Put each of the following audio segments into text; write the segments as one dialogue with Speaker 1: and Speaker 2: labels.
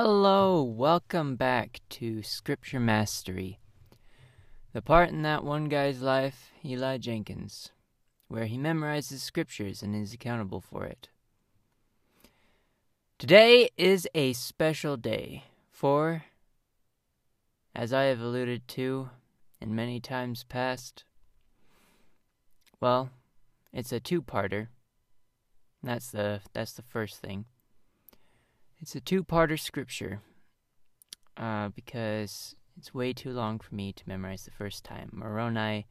Speaker 1: Hello, welcome back to Scripture Mastery. The part in that one guy's life, Eli Jenkins, where he memorizes scriptures and is accountable for it. Today is a special day, for, as I have alluded to in many times past, well, it's a two-parter. That's the that's the first thing. It's a two-parter scripture, uh, because it's way too long for me to memorize the first time. Moroni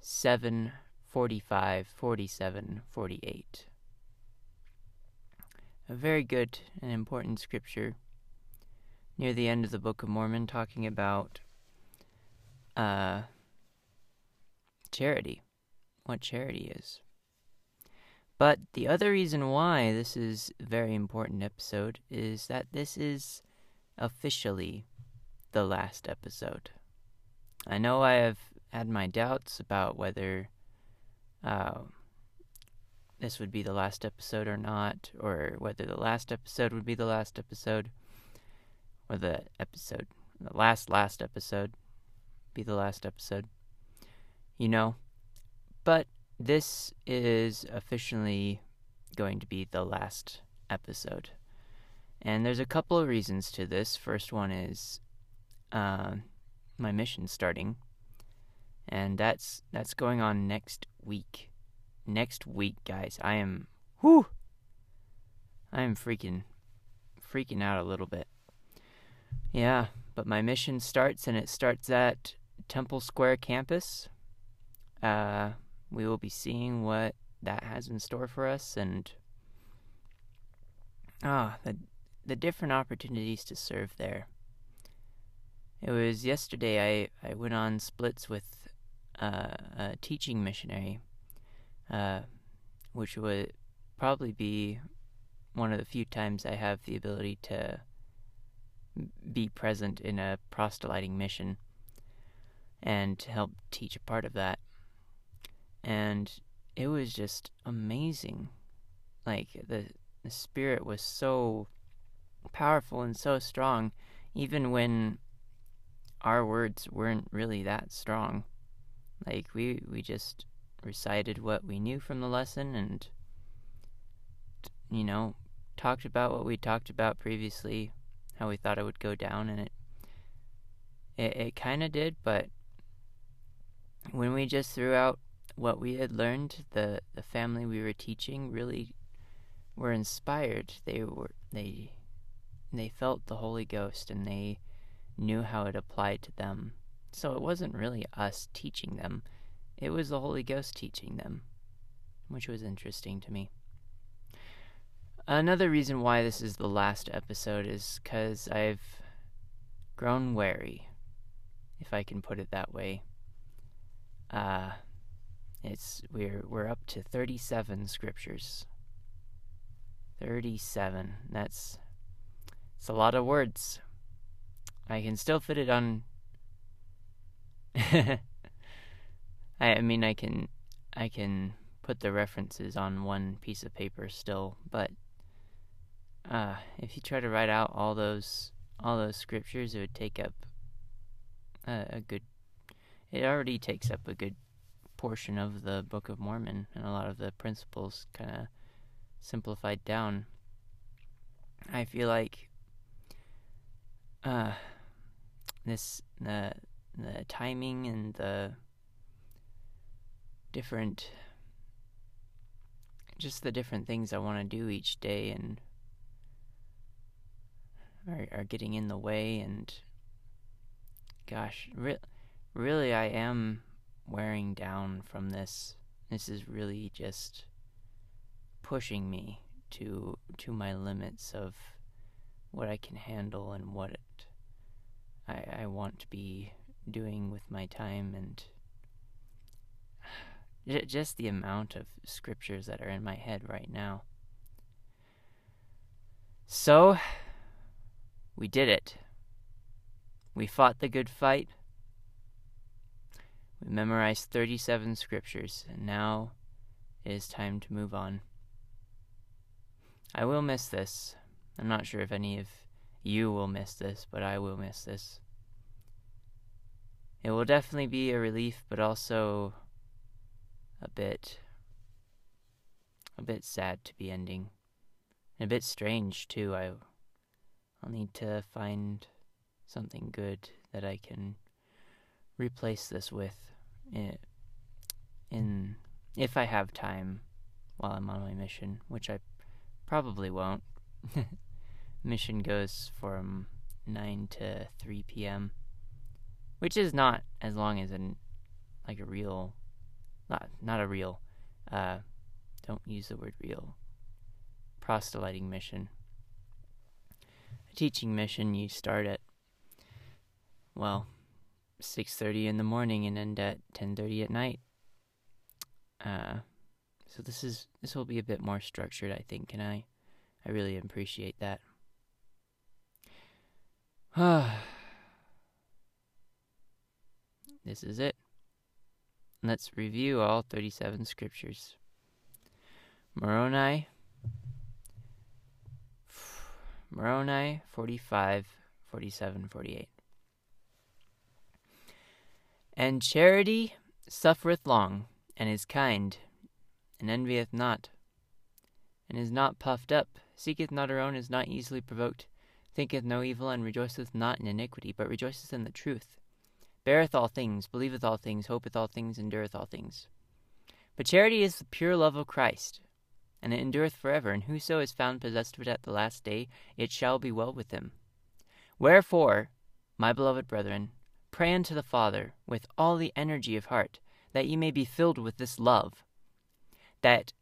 Speaker 1: 7, 45, 47, 48. A very good and important scripture near the end of the Book of Mormon talking about uh, charity, what charity is. But the other reason why this is a very important episode is that this is officially the last episode. I know I have had my doubts about whether uh, this would be the last episode or not, or whether the last episode would be the last episode, or the episode, the last last episode, be the last episode. You know, but this is officially going to be the last episode. And there's a couple of reasons to this. First one is uh, my mission starting, and that's that's going on next week. Next week, guys. I am. I am freaking freaking out a little bit. Yeah, but my mission starts, and it starts at Temple Square campus. Uh, we will be seeing what that has in store for us, and ah, the the different opportunities to serve there. It was yesterday I, I went on splits with uh, a teaching missionary, uh, which would probably be one of the few times I have the ability to be present in a proselyting mission and to help teach a part of that. And it was just amazing. Like the the spirit was so powerful and so strong, even when our words weren't really that strong. Like we we just recited what we knew from the lesson and you know talked about what we talked about previously, how we thought it would go down, and it it, it kind of did. But when we just threw out what we had learned, the the family we were teaching really were inspired. They were they they felt the Holy Ghost and they knew how it applied to them. So it wasn't really us teaching them, it was the Holy Ghost teaching them, which was interesting to me. Another reason why this is the last episode is because I've grown wary, if I can put it that way. Uh, it's we're we're up to 37 scriptures. 37. That's it's a lot of words. I can still fit it on. I, I mean, I can, I can put the references on one piece of paper still, but uh, if you try to write out all those all those scriptures, it would take up a, a good. It already takes up a good portion of the Book of Mormon, and a lot of the principles kind of simplified down. I feel like uh, this the the timing and the different just the different things I want to do each day and are are getting in the way and gosh re- really I am wearing down from this this is really just pushing me to to my limits of what I can handle and what it, I, I want to be doing with my time and just the amount of scriptures that are in my head right now. So, we did it. We fought the good fight. We memorized 37 scriptures, and now it is time to move on. I will miss this. I'm not sure if any of you will miss this, but I will miss this. It will definitely be a relief, but also a bit a bit sad to be ending. And a bit strange too. I I'll need to find something good that I can replace this with in, in if I have time while I'm on my mission, which I probably won't. mission goes from 9 to 3 p.m., which is not as long as an like a real not not a real uh don't use the word real proselyting mission. A teaching mission you start at well, 6:30 in the morning and end at 10:30 at night. Uh, so this is this will be a bit more structured, I think, and I I really appreciate that. this is it. Let's review all 37 scriptures. Moroni Moroni 45 47 48 and charity suffereth long, and is kind, and envieth not, and is not puffed up, seeketh not her own, is not easily provoked, thinketh no evil, and rejoiceth not in iniquity, but rejoiceth in the truth, beareth all things, believeth all things, hopeth all things, endureth all things. But charity is the pure love of Christ, and it endureth forever, and whoso is found possessed of it at the last day, it shall be well with him. Wherefore, my beloved brethren, Pray unto the Father with all the energy of heart, that ye may be filled with this love, that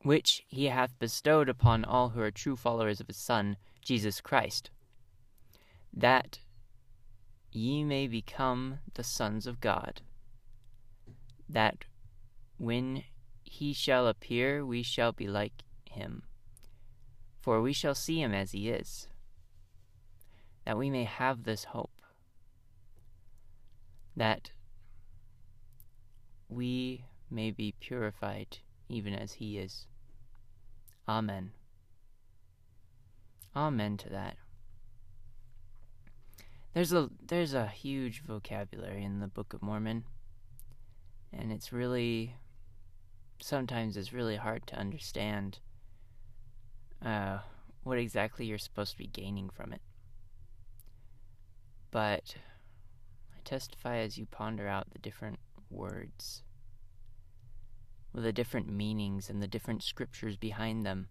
Speaker 1: which he hath bestowed upon all who are true followers of his Son, Jesus Christ, that ye may become the sons of God, that when he shall appear, we shall be like him, for we shall see him as he is, that we may have this hope that we may be purified even as he is. Amen. Amen to that. There's a there's a huge vocabulary in the Book of Mormon, and it's really sometimes it's really hard to understand uh, what exactly you're supposed to be gaining from it. But testify as you ponder out the different words, with the different meanings and the different scriptures behind them,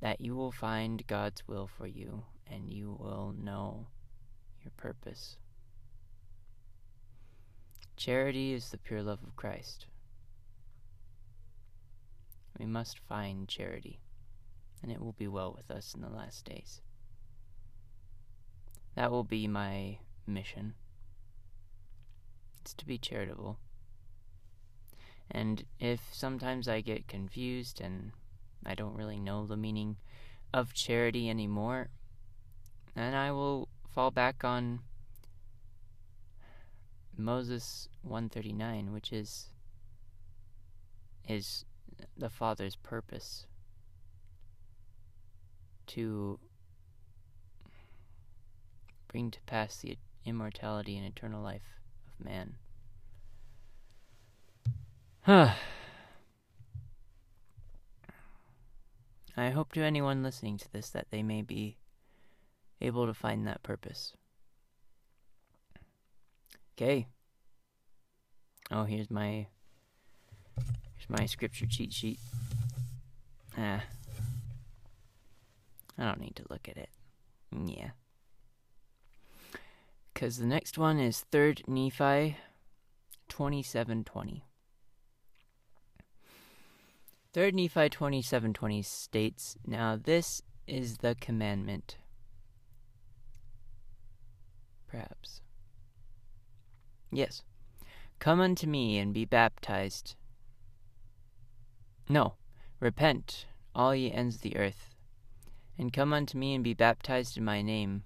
Speaker 1: that you will find God's will for you and you will know your purpose. Charity is the pure love of Christ. We must find charity, and it will be well with us in the last days. That will be my mission. It's to be charitable. And if sometimes I get confused and I don't really know the meaning of charity anymore, then I will fall back on Moses 139, which is is the Father's purpose to bring to pass the immortality and eternal life man. Huh. I hope to anyone listening to this that they may be able to find that purpose. Okay. Oh, here's my here's my scripture cheat sheet. Ah. I don't need to look at it. Yeah because the next one is 3rd Nephi 2720. 3rd Nephi 2720 states, Now this is the commandment. Perhaps. Yes. Come unto me and be baptized. No. Repent, all ye ends of the earth, and come unto me and be baptized in my name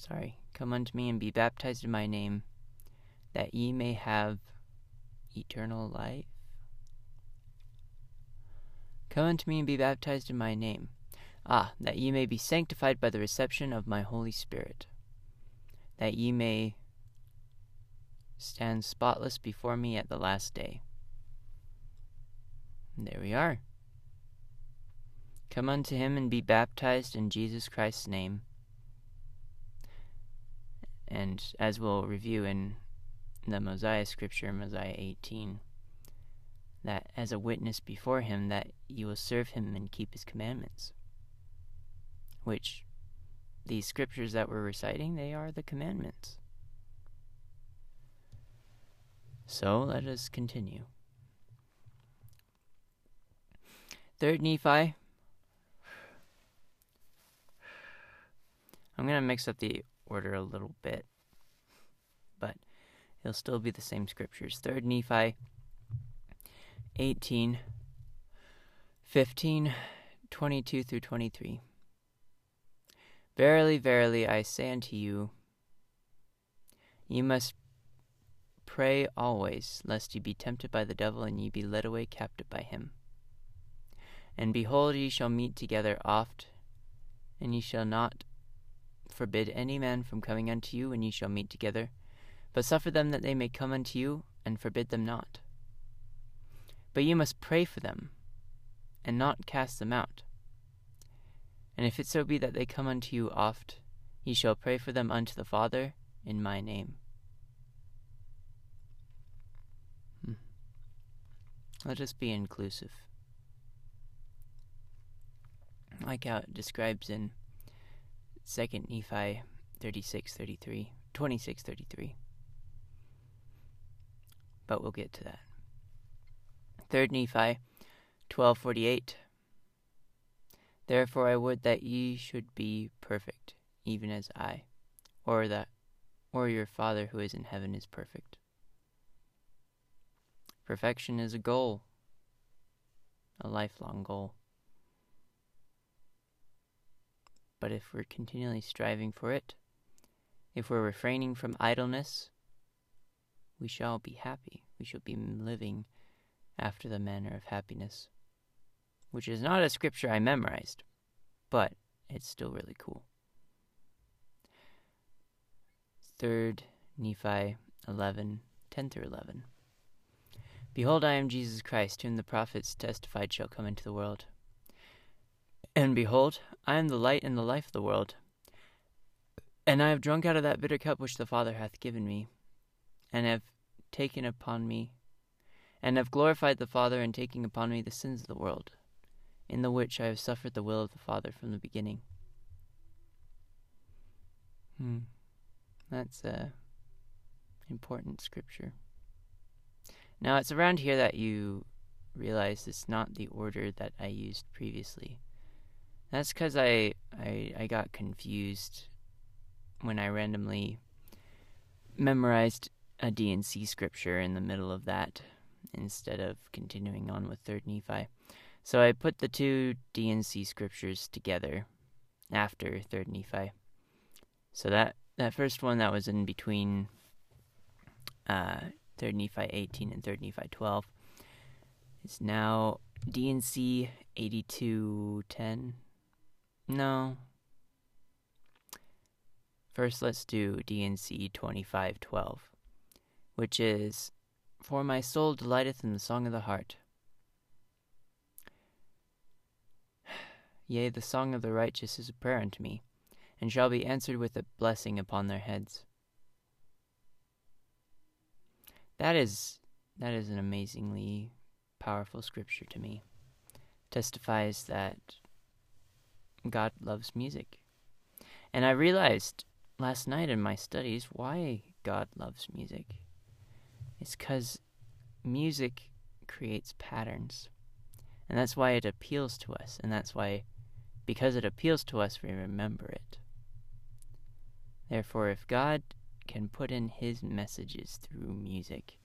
Speaker 1: sorry, come unto me and be baptized in my name, that ye may have eternal life. Come unto me and be baptized in my name. Ah, that ye may be sanctified by the reception of my Holy Spirit, that ye may stand spotless before me at the last day. And there we are. Come unto him and be baptized in Jesus Christ's name. And as we'll review in the Mosiah scripture, Mosiah 18, that as a witness before him that you will serve him and keep his commandments. Which these scriptures that we're reciting, they are the commandments. So let us continue. Third Nephi. I'm going to mix up the order a little bit, but it'll still be the same scriptures. Third Nephi 18, 15, 22 through 23. Verily, verily, I say unto you, ye must pray always, lest ye be tempted by the devil, and ye be led away captive by him. And behold, ye shall meet together oft, and ye shall not forbid any man from coming unto you when ye shall meet together, but suffer them that they may come unto you, and forbid them not. But ye must pray for them, and not cast them out. And if it so be that they come unto you oft, ye shall pray for them unto the Father in my name. Hmm. Let us be inclusive. Like how it describes in 2nd Nephi 36 33, 26 33. But we'll get to that. 3rd Nephi 12:48 Therefore I would that ye should be perfect even as I or that or your father who is in heaven is perfect Perfection is a goal a lifelong goal But if we're continually striving for it if we're refraining from idleness we shall be happy we shall be living after the manner of happiness, which is not a scripture I memorized, but it's still really cool. Third Nephi 11 10 through 11. Behold, I am Jesus Christ, whom the prophets testified shall come into the world. And behold, I am the light and the life of the world. And I have drunk out of that bitter cup which the Father hath given me, and have taken upon me and have glorified the Father in taking upon me the sins of the world, in the which I have suffered the will of the Father from the beginning. Hmm. That's a important scripture. Now it's around here that you realize it's not the order that I used previously. That's because I, I I got confused when I randomly memorized a D&C scripture in the middle of that instead of continuing on with 3rd Nephi. So I put the two D&C scriptures together after 3rd Nephi. So that, that first one that was in between uh, 3rd Nephi 18 and 3rd Nephi 12 is now D&C 8210. No. First, let's do D&C 2512, which is for my soul delighteth in the song of the heart. Yea, the song of the righteous is a prayer unto me, and shall be answered with a blessing upon their heads. That is that is an amazingly powerful scripture to me. Testifies that God loves music. And I realized last night in my studies why God loves music. It's because music creates patterns. And that's why it appeals to us. And that's why, because it appeals to us, we remember it. Therefore, if God can put in His messages through music,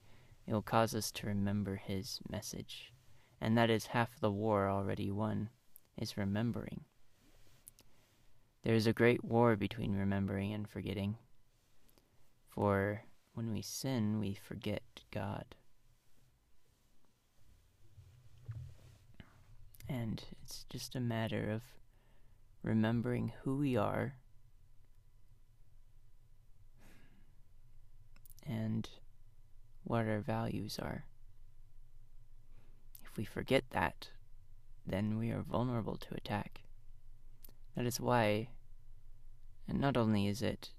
Speaker 1: it will cause us to remember His message. And that is half the war already won, is remembering. There is a great war between remembering and forgetting. For when we sin, we forget God. And it's just a matter of remembering who we are and what our values are. If we forget that, then we are vulnerable to attack. That is why, and not only is it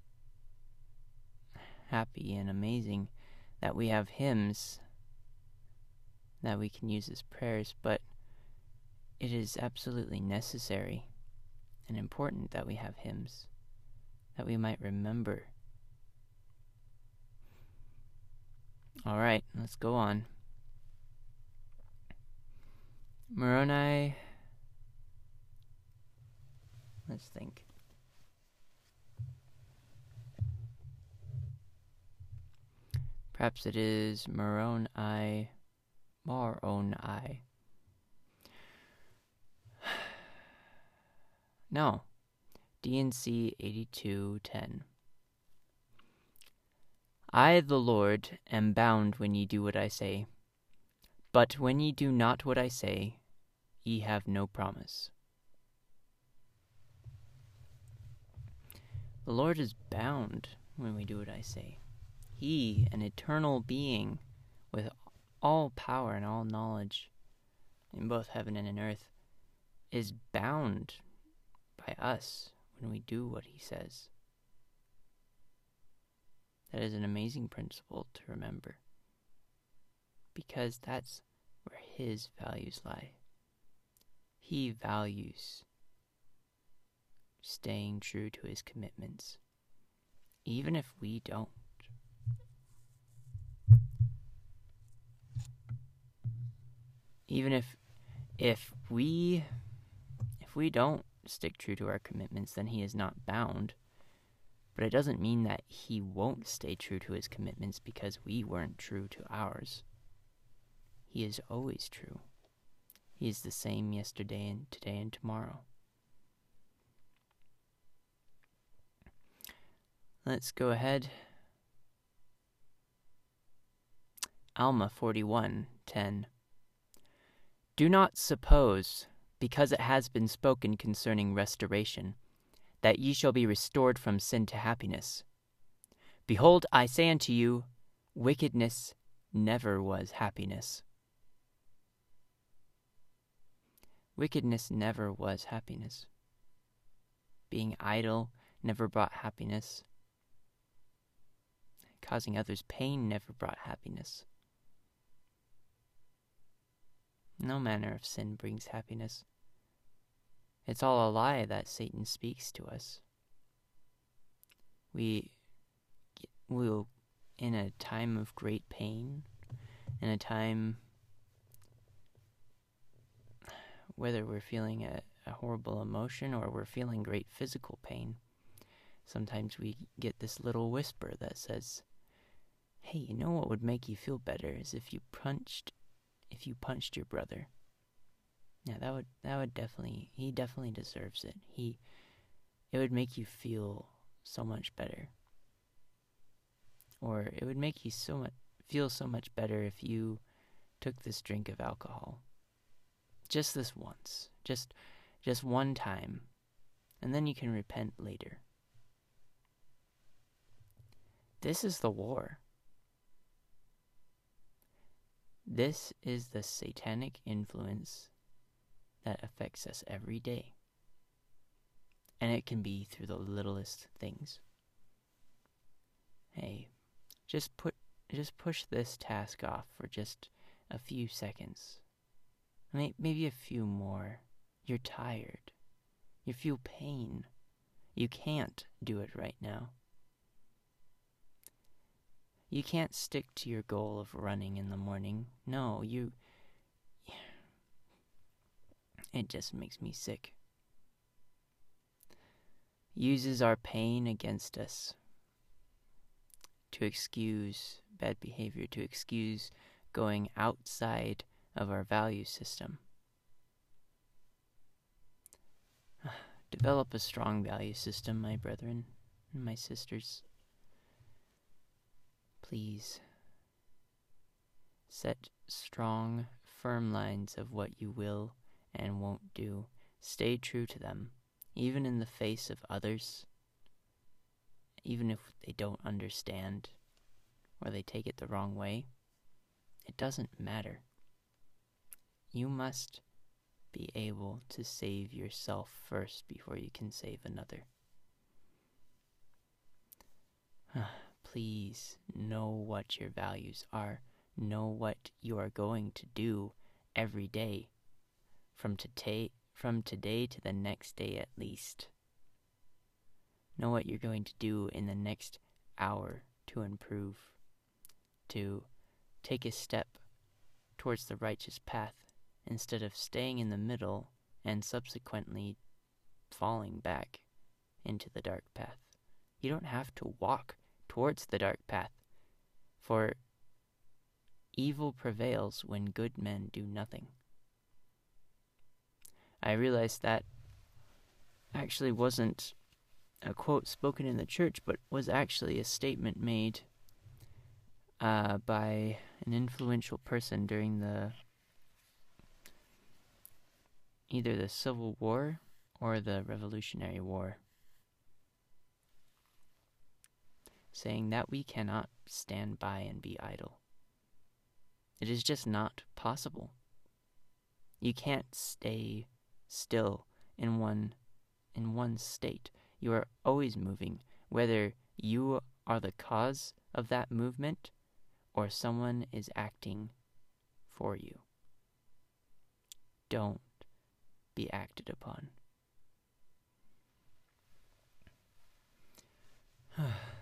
Speaker 1: happy and amazing that we have hymns that we can use as prayers, but it is absolutely necessary and important that we have hymns, that we might remember. All right, let's go on. Moroni. Let's think. Perhaps it is Moroni. Moroni. No. D&C 8210. I, the Lord, am bound when ye do what I say. But when ye do not what I say, ye have no promise. The Lord is bound when we do what I say. He, an eternal being with all power and all knowledge in both heaven and in earth, is bound by us when we do what he says. That is an amazing principle to remember because that's where his values lie. He values staying true to his commitments, even if we don't. Even if if we if we don't stick true to our commitments, then he is not bound. But it doesn't mean that he won't stay true to his commitments because we weren't true to ours. He is always true. He is the same yesterday and today and tomorrow. Let's go ahead. Alma 41:10 Do not suppose because it has been spoken concerning restoration, that ye shall be restored from sin to happiness. Behold, I say unto you, wickedness never was happiness. Wickedness never was happiness. Being idle never brought happiness. Causing others pain never brought happiness. No manner of sin brings happiness. It's all a lie that Satan speaks to us. We will, in a time of great pain, in a time whether we're feeling a, a horrible emotion or we're feeling great physical pain, sometimes we get this little whisper that says, Hey, you know what would make you feel better is if you punched if you punched your brother. Yeah, that would that would definitely he definitely deserves it. He it would make you feel so much better. Or it would make you so much feel so much better if you took this drink of alcohol. Just this once. Just just one time. And then you can repent later. This is the war. This is the satanic influence that affects us every day. And it can be through the littlest things. Hey, just put just push this task off for just a few seconds. Maybe a few more. You're tired. You feel pain. You can't do it right now. You can't stick to your goal of running in the morning. No, you. It just makes me sick. Uses our pain against us to excuse bad behavior, to excuse going outside of our value system. Develop a strong value system, my brethren and my sisters. Please set strong, firm lines of what you will and won't do. Stay true to them, even in the face of others, even if they don't understand or they take it the wrong way. It doesn't matter. You must be able to save yourself first before you can save another. Please know what your values are. Know what you are going to do every day, from today, from today to the next day at least. Know what you're going to do in the next hour to improve, to take a step towards the righteous path instead of staying in the middle and subsequently falling back into the dark path. You don't have to walk towards the dark path, for evil prevails when good men do nothing. I realized that actually wasn't a quote spoken in the church, but was actually a statement made uh, by an influential person during the either the Civil War or the Revolutionary War, saying that we cannot stand by and be idle. It is just not possible. You can't stay still in one in one state. You are always moving, whether you are the cause of that movement or someone is acting for you. Don't be acted upon.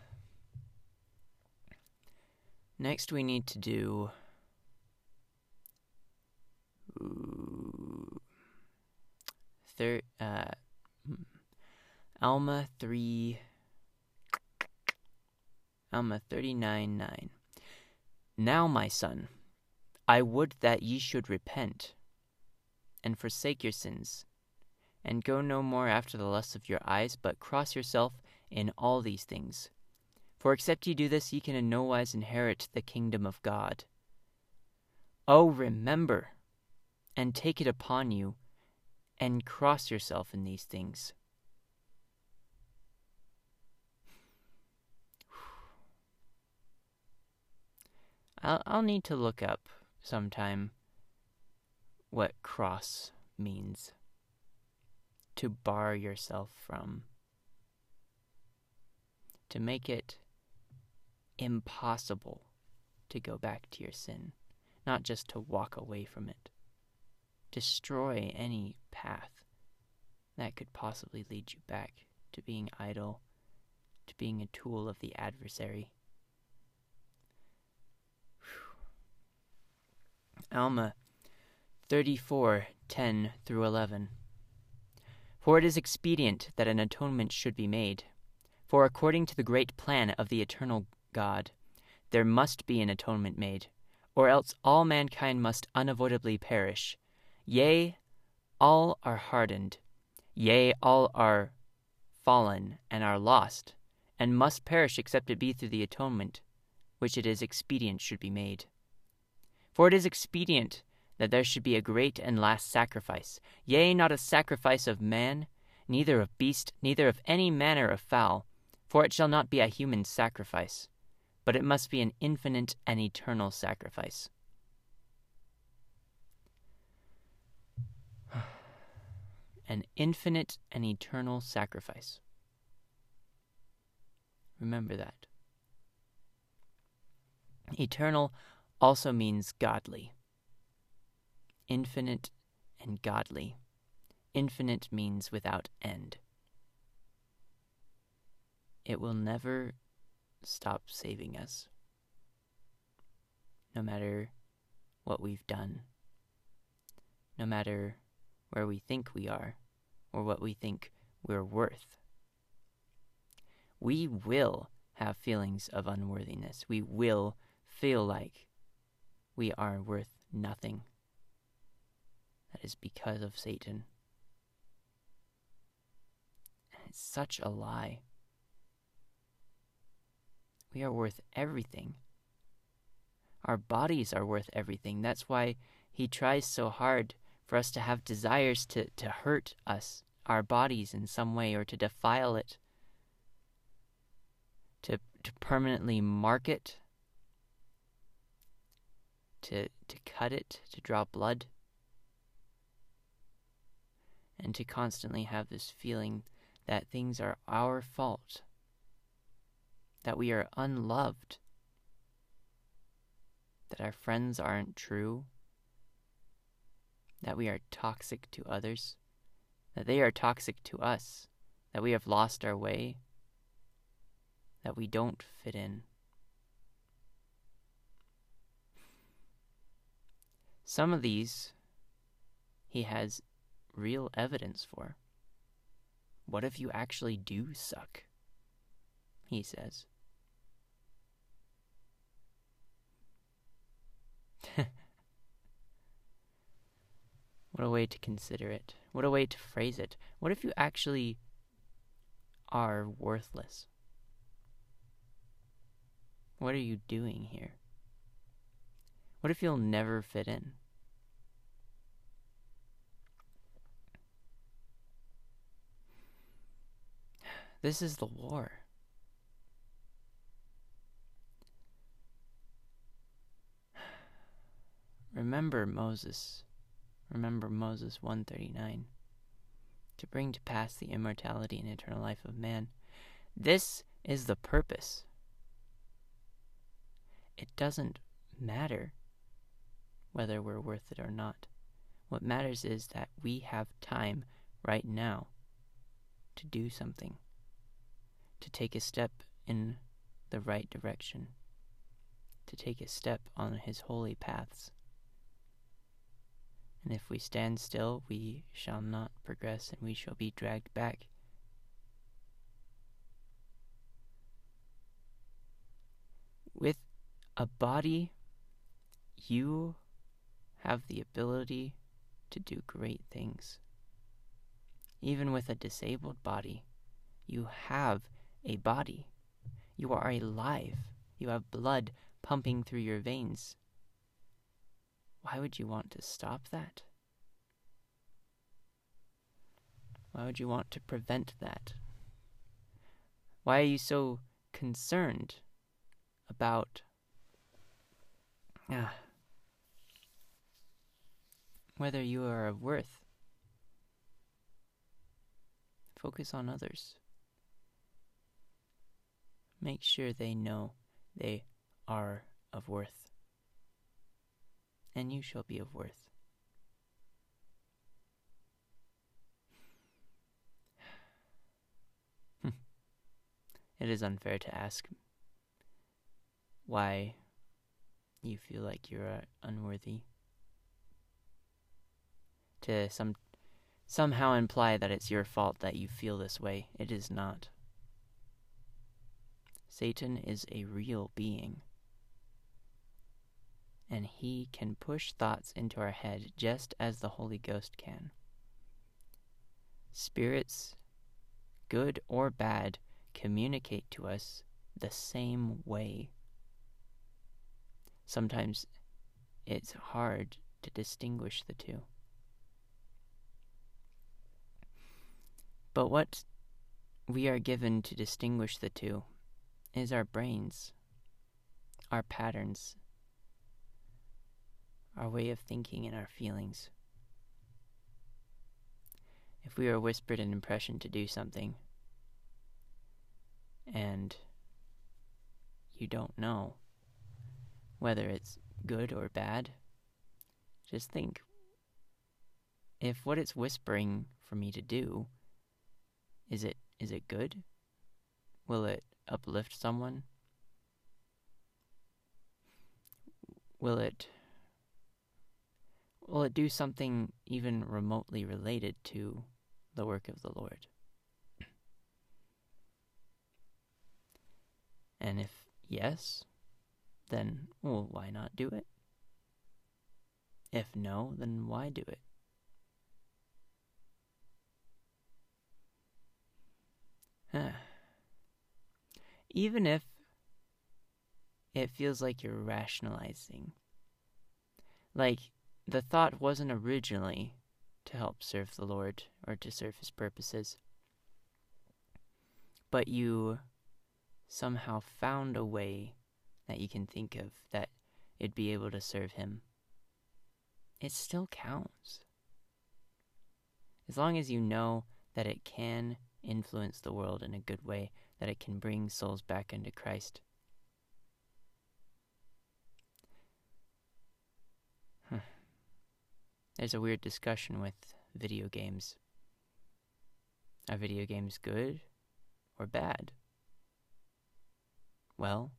Speaker 1: Next, we need to do. third, uh, hmm, Alma 3. Alma 39 9. Now, my son, I would that ye should repent and forsake your sins, and go no more after the lusts of your eyes, but cross yourself in all these things. For except ye do this, ye can in no wise inherit the kingdom of God. Oh, remember, and take it upon you, and cross yourself in these things. I'll, I'll need to look up sometime what cross means. To bar yourself from. To make it impossible to go back to your sin, not just to walk away from it. Destroy any path that could possibly lead you back to being idle, to being a tool of the adversary. Alma 34 10 through 11. For it is expedient that an atonement should be made. For according to the great plan of the eternal God, there must be an atonement made, or else all mankind must unavoidably perish. Yea, all are hardened. Yea, all are fallen and are lost, and must perish except it be through the atonement, which it is expedient should be made. For it is expedient that there should be a great and last sacrifice, yea, not a sacrifice of man, neither of beast, neither of any manner of fowl, for it shall not be a human sacrifice, but it must be an infinite and eternal sacrifice. an infinite and eternal sacrifice. Remember that. Eternal also means godly. Infinite and godly. Infinite means without end. It will never stop saving us, no matter what we've done, no matter where we think we are or what we think we're worth. We will have feelings of unworthiness. We will feel like we are worth nothing. That is because of Satan. And it's such a lie. We are worth everything. Our bodies are worth everything. That's why he tries so hard for us to have desires to, to hurt us, our bodies in some way, or to defile it, to, to permanently mark it, to, to cut it, to draw blood, and to constantly have this feeling that things are our fault, that we are unloved, that our friends aren't true, that we are toxic to others, that they are toxic to us, that we have lost our way, that we don't fit in. Some of these he has real evidence for. What if you actually do suck? He says. what a way to consider it. What a way to phrase it. What if you actually are worthless? What are you doing here? What if you'll never fit in? This is the war. Remember Moses. Remember Moses 139 to bring to pass the immortality and eternal life of man. This is the purpose. It doesn't matter whether we're worth it or not. What matters is that we have time right now to do something to take a step in the right direction, to take a step on his holy paths. And if we stand still, we shall not progress, and we shall be dragged back. With a body, you have the ability to do great things. Even with a disabled body, you have a body. You are alive. You have blood pumping through your veins. Why would you want to stop that? Why would you want to prevent that? Why are you so concerned about ah, whether you are of worth? Focus on others. Make sure they know they are of worth. And you shall be of worth. it is unfair to ask why you feel like you're uh, unworthy. To some somehow imply that it's your fault that you feel this way. It is not. Satan is a real being. And he can push thoughts into our head just as the Holy Ghost can. Spirits, good or bad, communicate to us the same way. Sometimes it's hard to distinguish the two. But what we are given to distinguish the two is our brains, our patterns, our way of thinking, and our feelings. If we are whispered an impression to do something, and you don't know whether it's good or bad, just think if what it's whispering for me to do is it is it good? Will it uplift someone? Will it will it do something even remotely related to the work of the Lord? And if yes, then well, why not do it? If no, then why do it? even if it feels like you're rationalizing. Like, the thought wasn't originally to help serve the Lord or to serve his purposes, but you somehow found a way that you can think of that it'd be able to serve him, it still counts. As long as you know that it can influence the world in a good way, that it can bring souls back into Christ. There's a weird discussion with video games. Are video games good or bad? Well,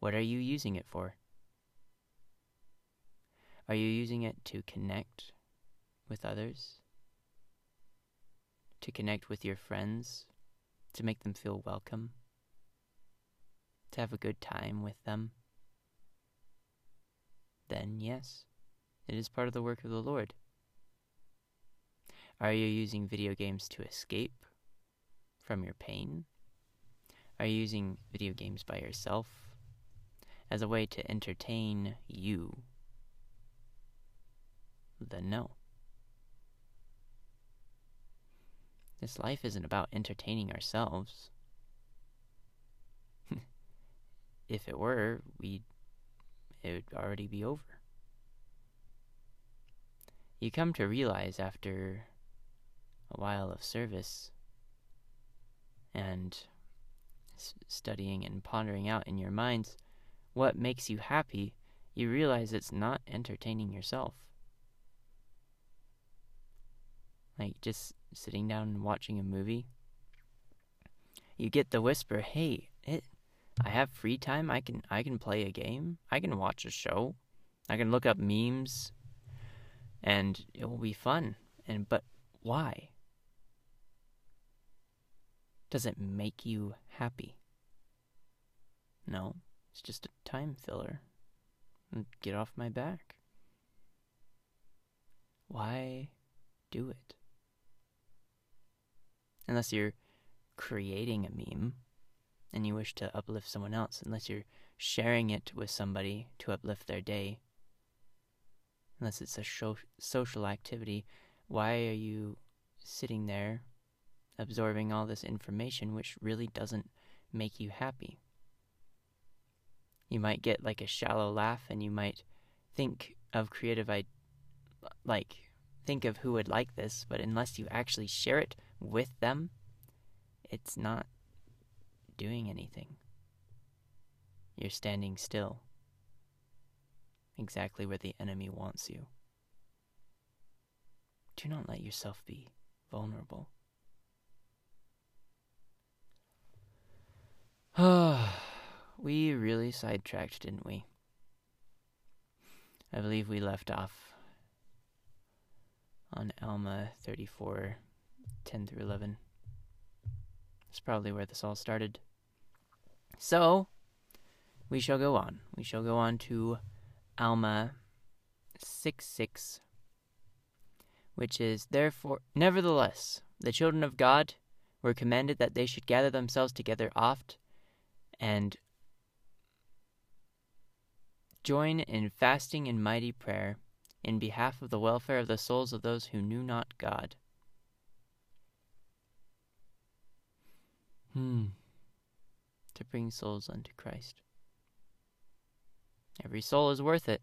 Speaker 1: what are you using it for? Are you using it to connect with others? To connect with your friends? To make them feel welcome? To have a good time with them? Then, yes, it is part of the work of the Lord. Are you using video games to escape from your pain? Are you using video games by yourself as a way to entertain you? Then no. This life isn't about entertaining ourselves. if it were, we'd it would already be over. You come to realize after a while of service and studying and pondering out in your minds what makes you happy, you realize it's not entertaining yourself. Like just sitting down and watching a movie, you get the whisper, "Hey, it I have free time. I can I can play a game. I can watch a show. I can look up memes and it will be fun." And but why? Does it make you happy? No, it's just a time filler. Get off my back. Why do it? Unless you're creating a meme and you wish to uplift someone else, unless you're sharing it with somebody to uplift their day, unless it's a social activity, why are you sitting there absorbing all this information which really doesn't make you happy? you might get like a shallow laugh and you might think of creative like think of who would like this, but unless you actually share it with them, it's not doing anything. You're standing still, exactly where the enemy wants you. Do not let yourself be vulnerable. We really sidetracked, didn't we? I believe we left off on Alma 34, 10 through 11. That's probably where this all started. So, we shall go on. We shall go on to Alma 6 6, which is, Therefore, nevertheless, the children of God were commanded that they should gather themselves together oft and Join in fasting and mighty prayer in behalf of the welfare of the souls of those who knew not God. Hmm. To bring souls unto Christ. Every soul is worth it.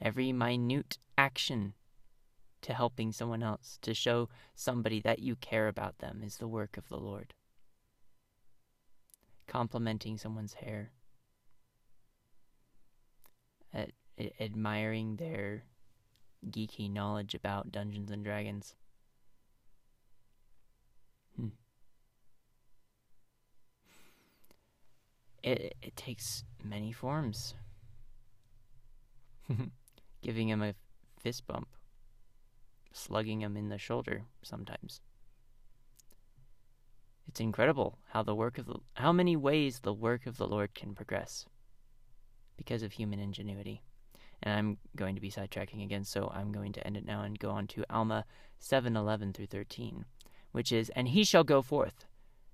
Speaker 1: Every minute action to helping someone else, to show somebody that you care about them, is the work of the Lord. Complimenting someone's hair, at, admiring their geeky knowledge about Dungeons and Dragons. Hmm. It it takes many forms. Giving him a fist bump, slugging him in the shoulder sometimes. It's incredible how the work of the, how many ways the work of the Lord can progress because of human ingenuity. And I'm going to be sidetracking again, so I'm going to end it now and go on to Alma 7:11 through 13, which is, "And he shall go forth,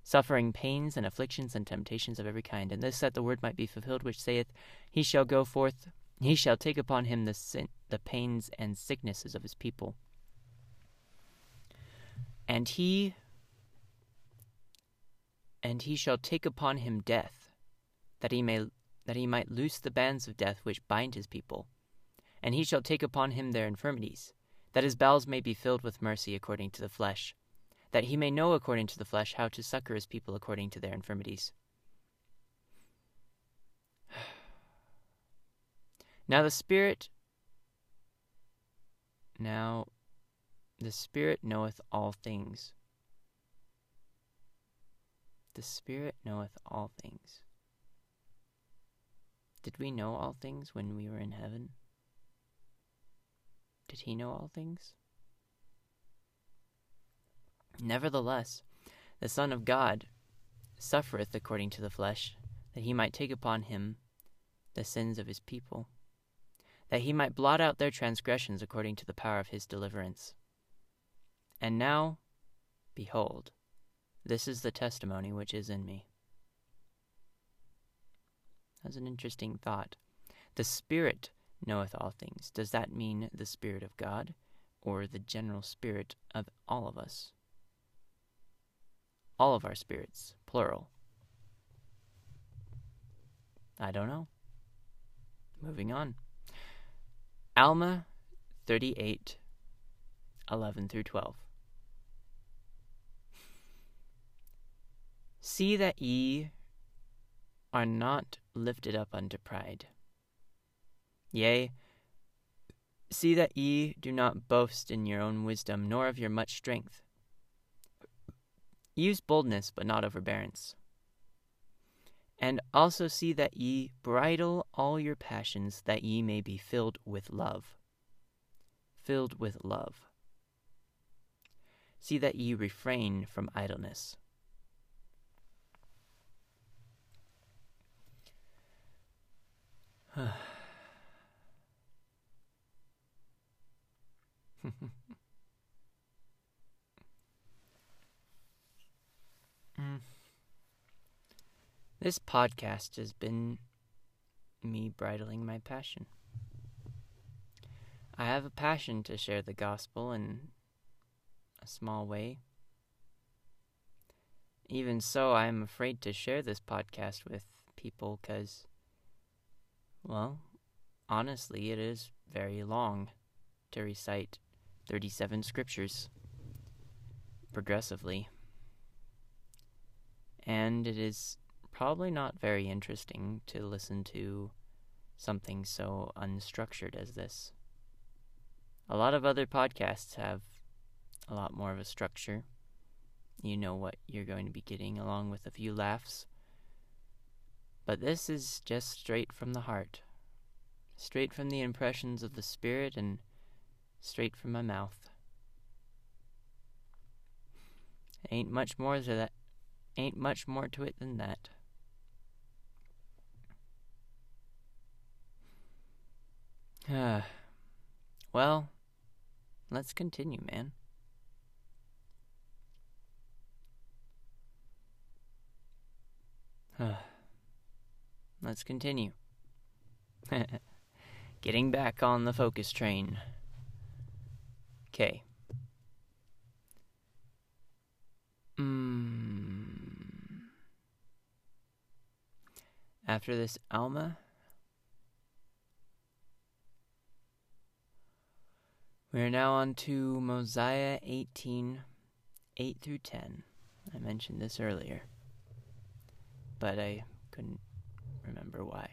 Speaker 1: suffering pains and afflictions and temptations of every kind, and this that the word might be fulfilled which saith, He shall go forth, he shall take upon him the sin, the pains and sicknesses of his people. And he and he shall take upon him death, that he may that he might loose the bands of death which bind his people. And he shall take upon him their infirmities, that his bowels may be filled with mercy according to the flesh, that he may know according to the flesh how to succor his people according to their infirmities. Now the Spirit now the Spirit knoweth all things. The Spirit knoweth all things. Did we know all things when we were in heaven? Did he know all things? Nevertheless, the Son of God suffereth according to the flesh, that he might take upon him the sins of his people, that he might blot out their transgressions according to the power of his deliverance. And now, behold, this is the testimony which is in me. That's an interesting thought. The Spirit knoweth all things. Does that mean the Spirit of God or the general Spirit of all of us? All of our spirits, plural. I don't know. Moving on. Alma 38 11 through 12. See that ye are not lifted up unto pride. Yea, see that ye do not boast in your own wisdom, nor of your much strength. Use boldness, but not overbearance. And also see that ye bridle all your passions, that ye may be filled with love. Filled with love. See that ye refrain from idleness. This podcast has been me bridling my passion. I have a passion to share the gospel in a small way. Even so, I am afraid to share this podcast with people because well, honestly, it is very long to recite 37 scriptures progressively. And it is probably not very interesting to listen to something so unstructured as this. A lot of other podcasts have a lot more of a structure. You know what you're going to be getting, along with a few laughs. But this is just straight from the heart, straight from the impressions of the Spirit and straight from my mouth. Ain't much more to that. Ain't much more to it than that. Ah, well, let's continue, man. Ah. Let's continue. Getting back on the focus train. Okay. Mm. After this Alma, we are now on to Mosiah 18 8 through 10. I mentioned this earlier, but I couldn't remember why.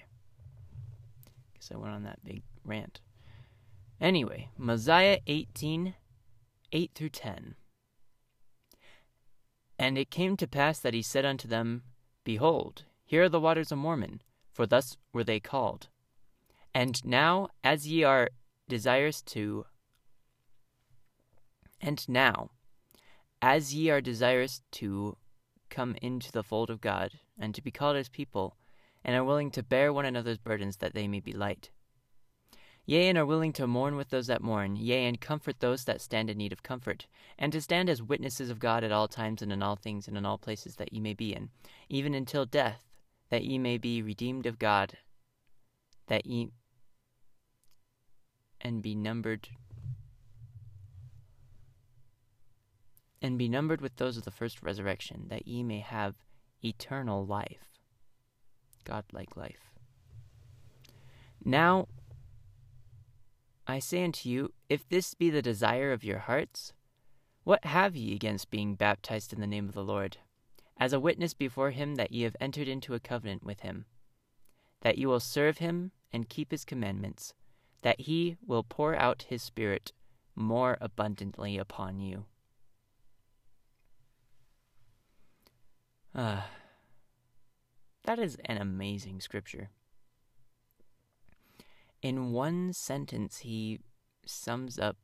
Speaker 1: Guess I went on that big rant. Anyway, Mosiah 18 8 through 10. And it came to pass that he said unto them, Behold, here are the waters of Mormon, for thus were they called. And now, as ye are desirous to, and now, as ye are desirous to come into the fold of God, and to be called his people, and are willing to bear one another's burdens that they may be light. Yea, and are willing to mourn with those that mourn, yea, and comfort those that stand in need of comfort, and to stand as witnesses of God at all times and in all things and in all places that ye may be in, even until death, that ye may be redeemed of God, that ye and be numbered and be numbered with those of the first resurrection, that ye may have eternal life. Godlike life. Now I say unto you, if this be the desire of your hearts, what have ye against being baptized in the name of the Lord, as a witness before him that ye have entered into a covenant with him, that ye will serve him and keep his commandments, that he will pour out his Spirit more abundantly upon you. Ah, that is an amazing scripture. In one sentence, he sums up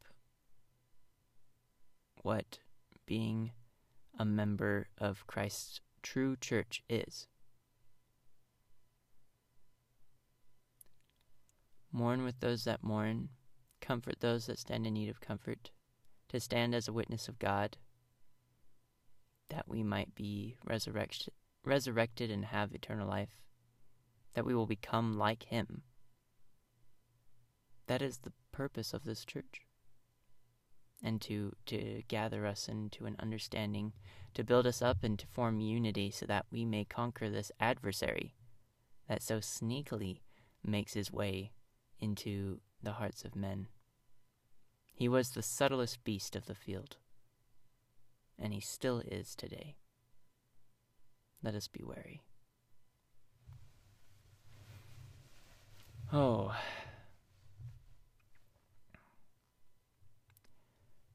Speaker 1: what being a member of Christ's true church is. Mourn with those that mourn, comfort those that stand in need of comfort, to stand as a witness of God, that we might be resurrected, resurrected and have eternal life, that we will become like Him. That is the purpose of this church. And to, to gather us into an understanding, to build us up and to form unity so that we may conquer this adversary that so sneakily makes his way into the hearts of men. He was the subtlest beast of the field, and he still is today. Let us be wary. Oh.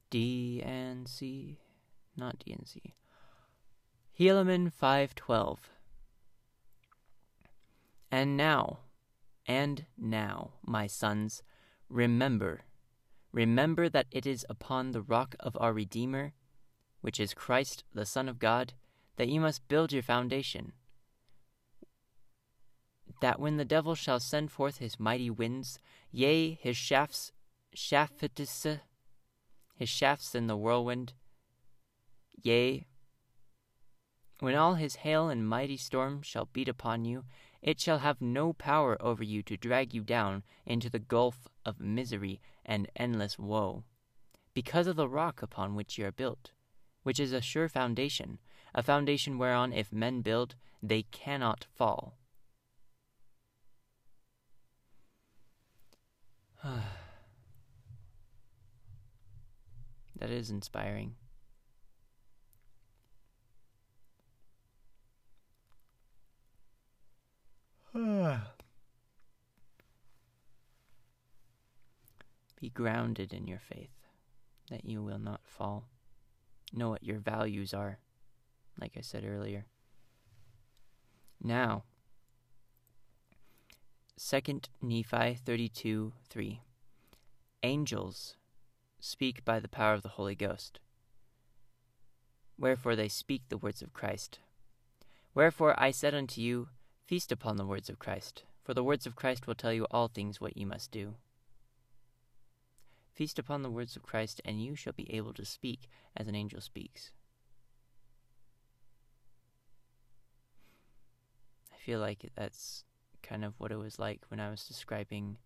Speaker 1: D and C, not D and C. Helaman 512. And now, and now, my sons, remember, remember that it is upon the rock of our Redeemer, which is Christ the Son of God, that ye must build your foundation. That when the devil shall send forth his mighty winds, yea, his shafts, shaftitisse, his shafts in the whirlwind, yea, when all his hail and mighty storm shall beat upon you, it shall have no power over you to drag you down into the gulf of misery and endless woe, because of the rock upon which ye are built, which is a sure foundation, a foundation whereon if men build, they cannot fall. that is inspiring. Be grounded in your faith, that you will not fall. Know what your values are like I said earlier. Now, 2 Nephi 32 3. Angels speak by the power of the Holy Ghost. Wherefore they speak the words of Christ. Wherefore I said unto you, Feast upon the words of Christ, for the words of Christ will tell you all things what ye must do. Feast upon the words of Christ, and you shall be able to speak as an angel speaks. Feel like that's kind of what it was like when I was describing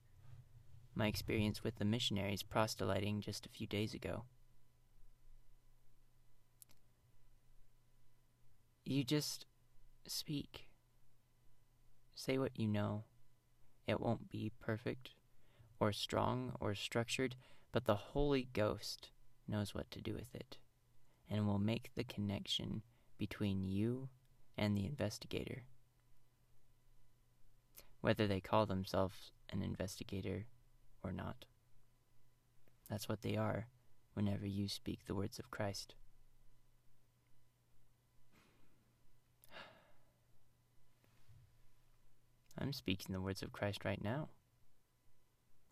Speaker 1: my experience with the missionaries proselyting just a few days ago. You just speak. Say what you know. It won't be perfect or strong or structured, but the Holy Ghost knows what to do with it and will make the connection between you and the investigator whether they call themselves an investigator or not. That's what they are whenever you speak the words of Christ. I'm speaking the words of Christ right now.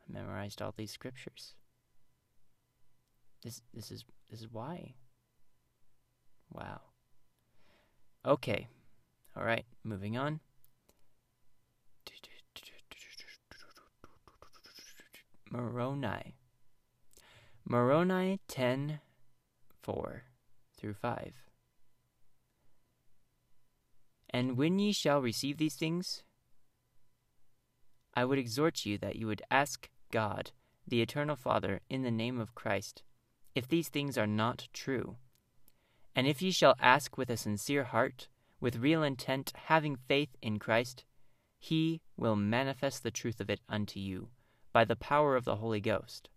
Speaker 1: I memorized all these scriptures. This this is this is why. Wow. Okay. All right, moving on. Moroni. Moroni 10 4 through 5. And when ye shall receive these things, I would exhort you that you would ask God the Eternal Father, in the name of Christ, if these things are not true. And if ye shall ask with a sincere heart, with real intent, having faith in Christ, he will manifest the truth of it unto you, by the power of the Holy Ghost.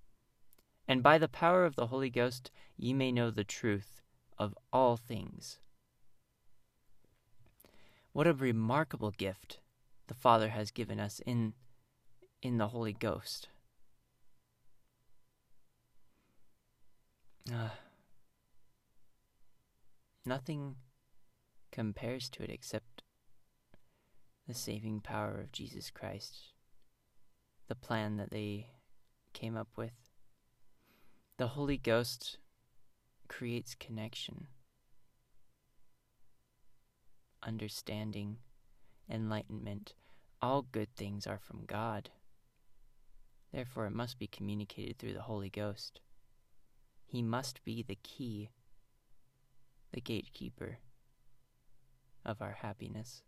Speaker 1: And by the power of the Holy Ghost ye may know the truth of all things. What a remarkable gift the Father has given us in, in the Holy Ghost. Uh, nothing compares to it except the saving power of Jesus Christ, the plan that they came up with. The Holy Ghost creates connection, understanding, enlightenment. All good things are from God. Therefore, it must be communicated through the Holy Ghost. He must be the key, the gatekeeper of our happiness.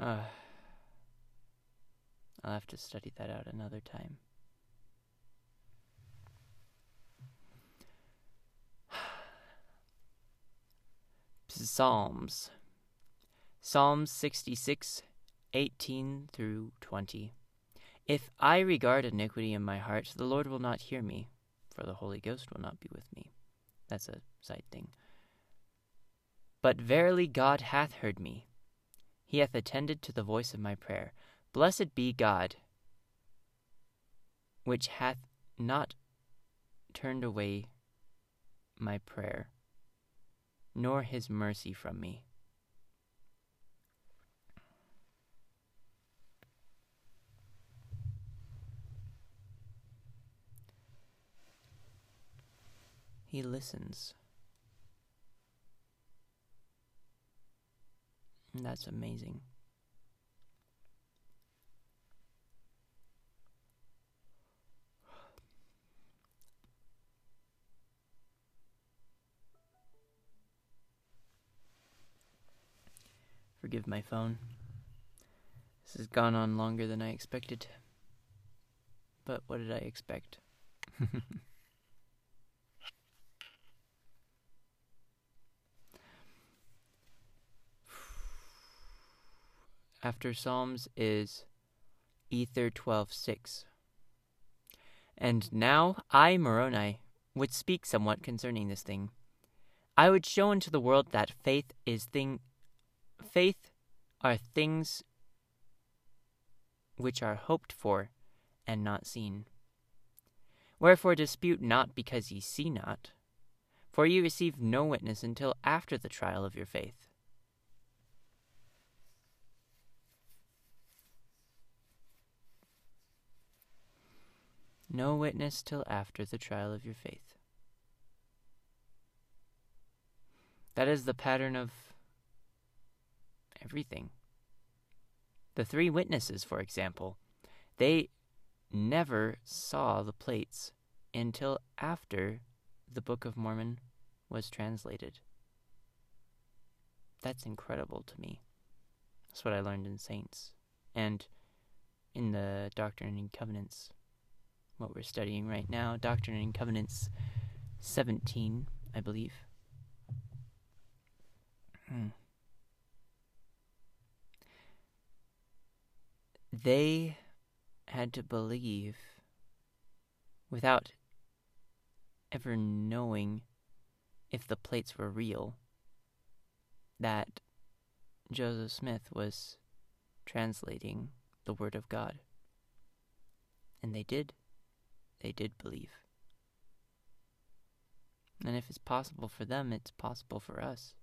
Speaker 1: Uh, I'll have to study that out another time. Psalms. Psalms 66, 18 through 20. If I regard iniquity in my heart, the Lord will not hear me, for the Holy Ghost will not be with me. That's a side thing. But verily God hath heard me. He hath attended to the voice of my prayer. Blessed be God, which hath not turned away my prayer, nor his mercy from me. He listens. That's amazing. Forgive my phone. This has gone on longer than I expected. But what did I expect? after Psalms is Ether 12:6. And now I, Moroni, would speak somewhat concerning this thing. I would show unto the world that faith is thing faith are things which are hoped for and not seen. Wherefore dispute not because ye see not, for ye receive no witness until after the trial of your faith. No witness till after the trial of your faith. That is the pattern of everything. The three witnesses, for example, they never saw the plates until after the Book of Mormon was translated. That's incredible to me. That's what I learned in Saints and in the Doctrine and Covenants what we're studying right now, Doctrine and Covenants 17, I believe. Hmm. They had to believe without ever knowing if the plates were real that Joseph Smith was translating the Word of God. And they did they did believe. And if it's possible for them, it's possible for us.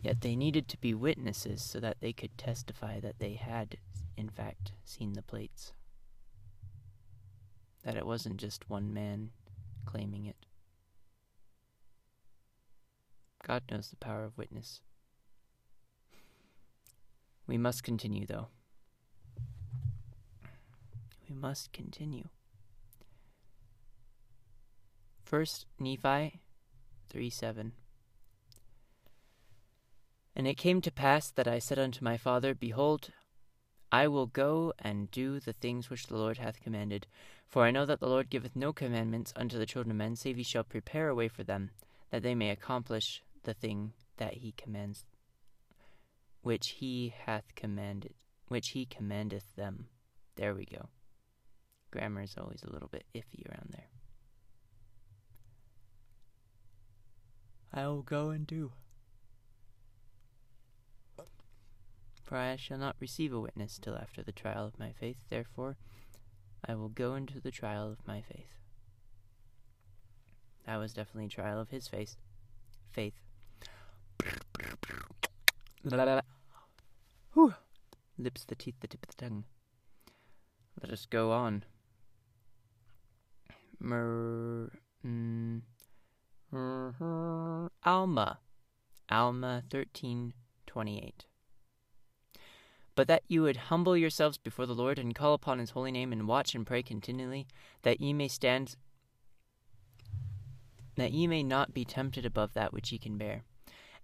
Speaker 1: Yet they needed to be witnesses so that they could testify that they had, in fact, seen the plates. That it wasn't just one man claiming it. God knows the power of witness. We must continue, though must continue. First Nephi 3 7. And it came to pass that I said unto my father, Behold, I will go and do the things which the Lord hath commanded. For I know that the Lord giveth no commandments unto the children of men, save he shall prepare a way for them, that they may accomplish the thing that he commands, which he hath commanded, which he commandeth them. There we go. Grammar is always a little bit iffy around there. I will go and do. For I shall not receive a witness till after the trial of my faith. Therefore, I will go into the trial of my faith. That was definitely a trial of his faith. Faith. Whew. Lips, the teeth, the tip of the tongue. Let us go on. Mer. Mm, Alma. Alma 1328 but that you would humble yourselves before the Lord and call upon his holy name and watch and pray continually, that ye may stand that ye may not be tempted above that which ye can bear,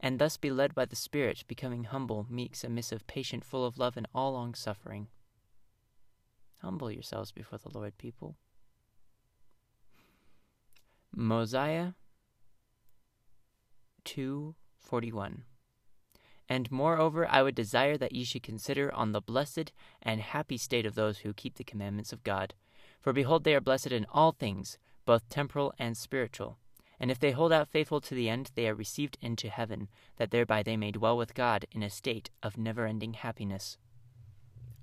Speaker 1: and thus be led by the Spirit, becoming humble, meek, submissive, patient, full of love, and all long suffering. Humble yourselves before the Lord, people. Mosiah 241 and moreover, I would desire that ye should consider on the blessed and happy state of those who keep the commandments of God. For behold, they are blessed in all things, both temporal and spiritual. And if they hold out faithful to the end, they are received into heaven, that thereby they may dwell with God in a state of never ending happiness.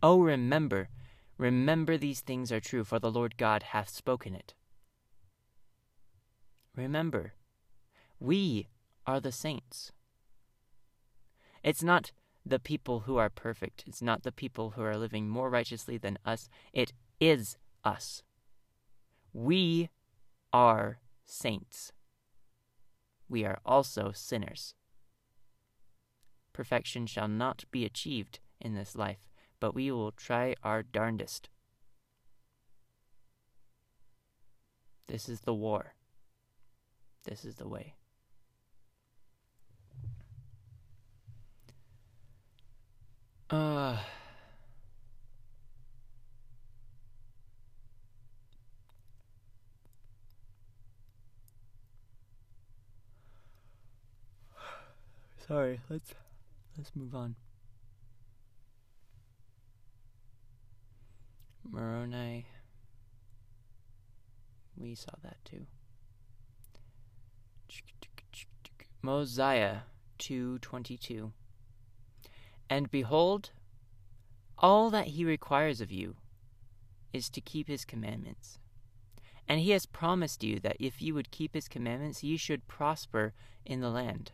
Speaker 1: Oh, remember, remember these things are true, for the Lord God hath spoken it. Remember, we are the saints. It's not the people who are perfect. It's not the people who are living more righteously than us. It is us. We are saints. We are also sinners. Perfection shall not be achieved in this life, but we will try our darndest. This is the war. This is the way. Uh. Sorry, let's let's move on. Moroni. We saw that too. Mosiah 222 and behold, all that he requires of you is to keep his commandments. And he has promised you that if you would keep his commandments, you should prosper in the land.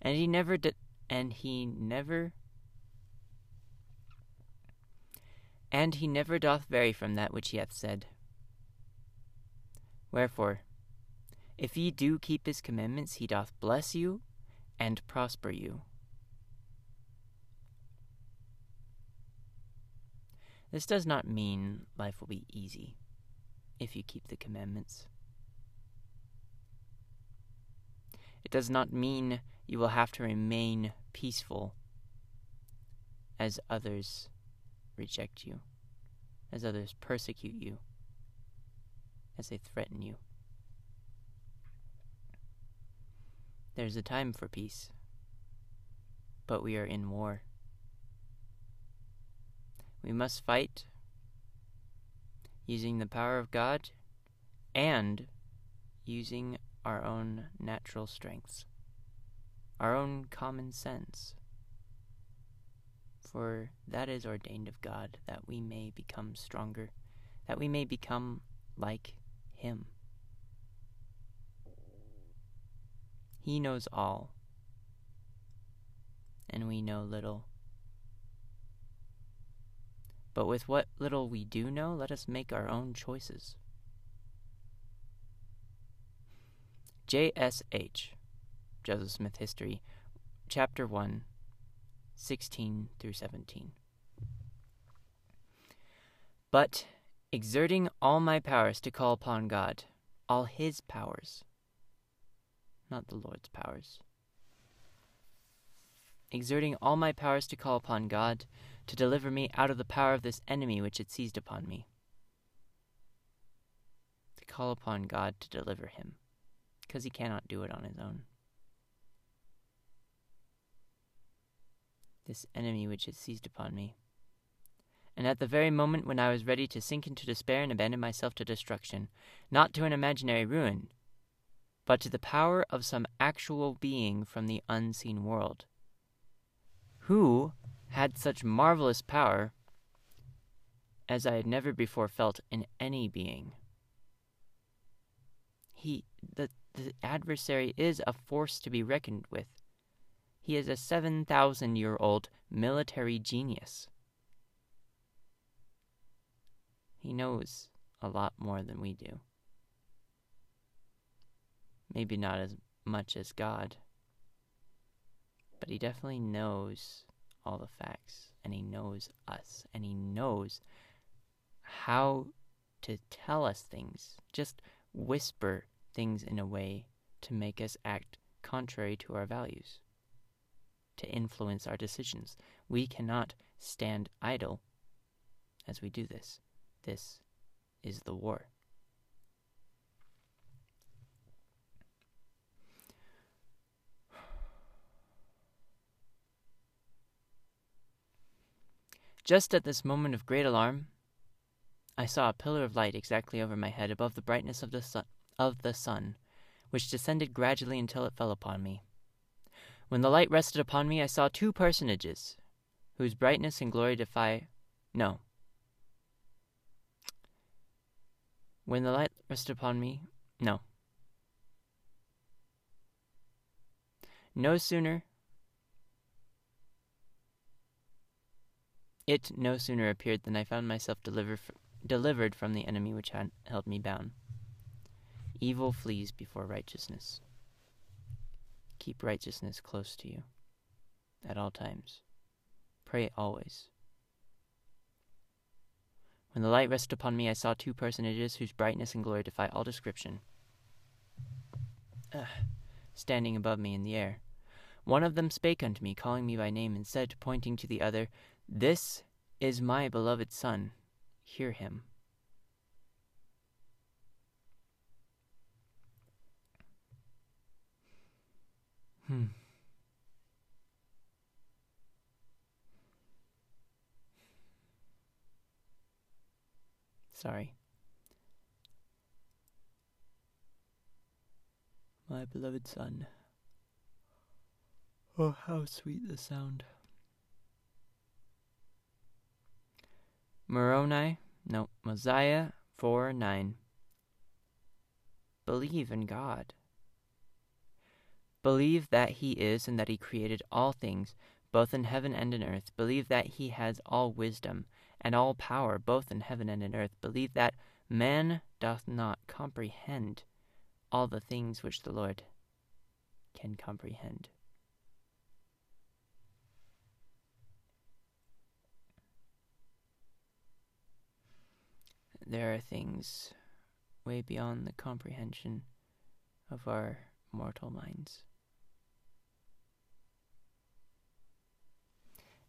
Speaker 1: And he never did, and he never, and he never doth vary from that which he hath said. Wherefore, if ye do keep his commandments, he doth bless you and prosper you. This does not mean life will be easy if you keep the commandments. It does not mean you will have to remain peaceful as others reject you, as others persecute you, as they threaten you. There's a time for peace, but we are in war. We must fight using the power of God and using our own natural strengths, our own common sense. For that is ordained of God that we may become stronger, that we may become like Him. He knows all, and we know little. But with what little we do know, let us make our own choices. J.S.H. Joseph Smith History, Chapter 1, 16 through 17. But exerting all my powers to call upon God, all His powers, not the Lord's powers, exerting all my powers to call upon God to deliver me out of the power of this enemy which had seized upon me. To call upon God to deliver him, because he cannot do it on his own. This enemy which had seized upon me. And at the very moment when I was ready to sink into despair and abandon myself to destruction, not to an imaginary ruin, but to the power of some actual being from the unseen world, who had such marvelous power as I had never before felt in any being. He, the, the adversary is a force to be reckoned with. He is a 7,000 year old military genius. He knows a lot more than we do. Maybe not as much as God, but he definitely knows all the facts, and he knows us, and he knows how to tell us things, just whisper things in a way to make us act contrary to our values, to influence our decisions. We cannot stand idle as we do this. This is the war. Just at this moment of great alarm, I saw a pillar of light exactly over my head above the brightness of the sun, of the sun, which descended gradually until it fell upon me. When the light rested upon me, I saw two personages, whose brightness and glory defy. No. When the light rested upon me, no. No sooner It no sooner appeared than I found myself deliver f- delivered from the enemy which had held me bound. Evil flees before righteousness. Keep righteousness close to you at all times. Pray always. When the light rested upon me, I saw two personages whose brightness and glory defy all description, Ugh. standing above me in the air. One of them spake unto me, calling me by name, and said, pointing to the other, this is my beloved Son. Hear him. Hmm. Sorry. My beloved son. Oh, how sweet the sound. Moroni, no, Mosiah 4 9. Believe in God. Believe that He is and that He created all things, both in heaven and in earth. Believe that He has all wisdom and all power, both in heaven and in earth. Believe that man doth not comprehend all the things which the Lord can comprehend. There are things way beyond the comprehension of our mortal minds.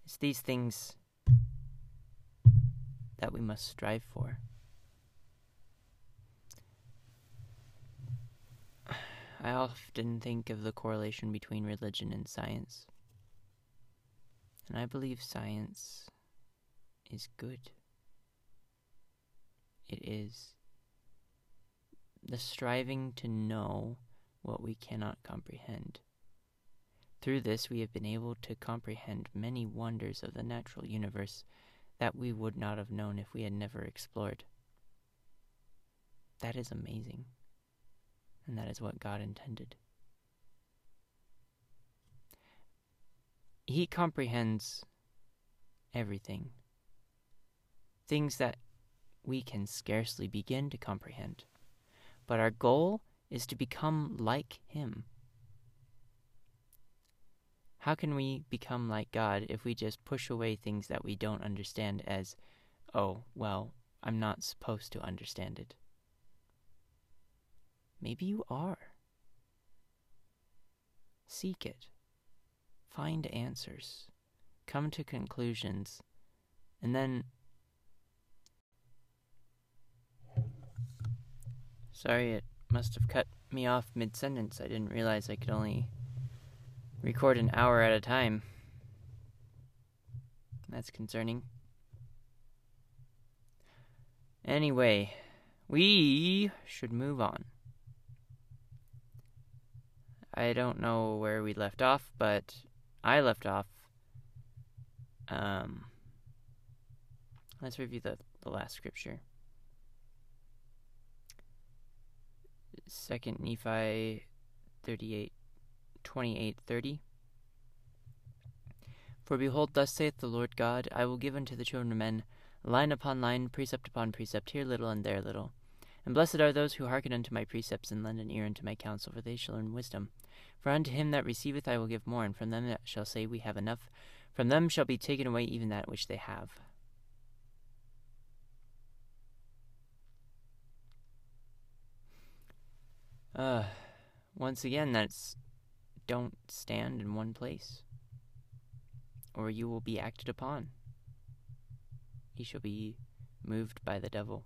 Speaker 1: It's these things that we must strive for. I often think of the correlation between religion and science. And I believe science is good it is the striving to know what we cannot comprehend. Through this, we have been able to comprehend many wonders of the natural universe that we would not have known if we had never explored. That is amazing. And that is what God intended. He comprehends everything. Things that we can scarcely begin to comprehend. But our goal is to become like Him. How can we become like God if we just push away things that we don't understand as, oh, well, I'm not supposed to understand it? Maybe you are. Seek it. find answers, come to conclusions, and then. Sorry, it must have cut me off mid sentence. I didn't realize I could only record an hour at a time. That's concerning. Anyway, we should move on. I don't know where we left off, but I left off. Um, let's review the, the last scripture. Second Nephi 38, 28, 30. For behold, thus saith the Lord God, I will give unto the children of men line upon line, precept upon precept, here little and there little. And blessed are those who hearken unto my precepts and lend an ear unto my counsel, for they shall learn wisdom. For unto him that receiveth I will give more, and from them that shall say, We have enough, from them shall be taken away even that which they have. Uh, once again, that's don't stand in one place, or you will be acted upon. He shall be moved by the devil.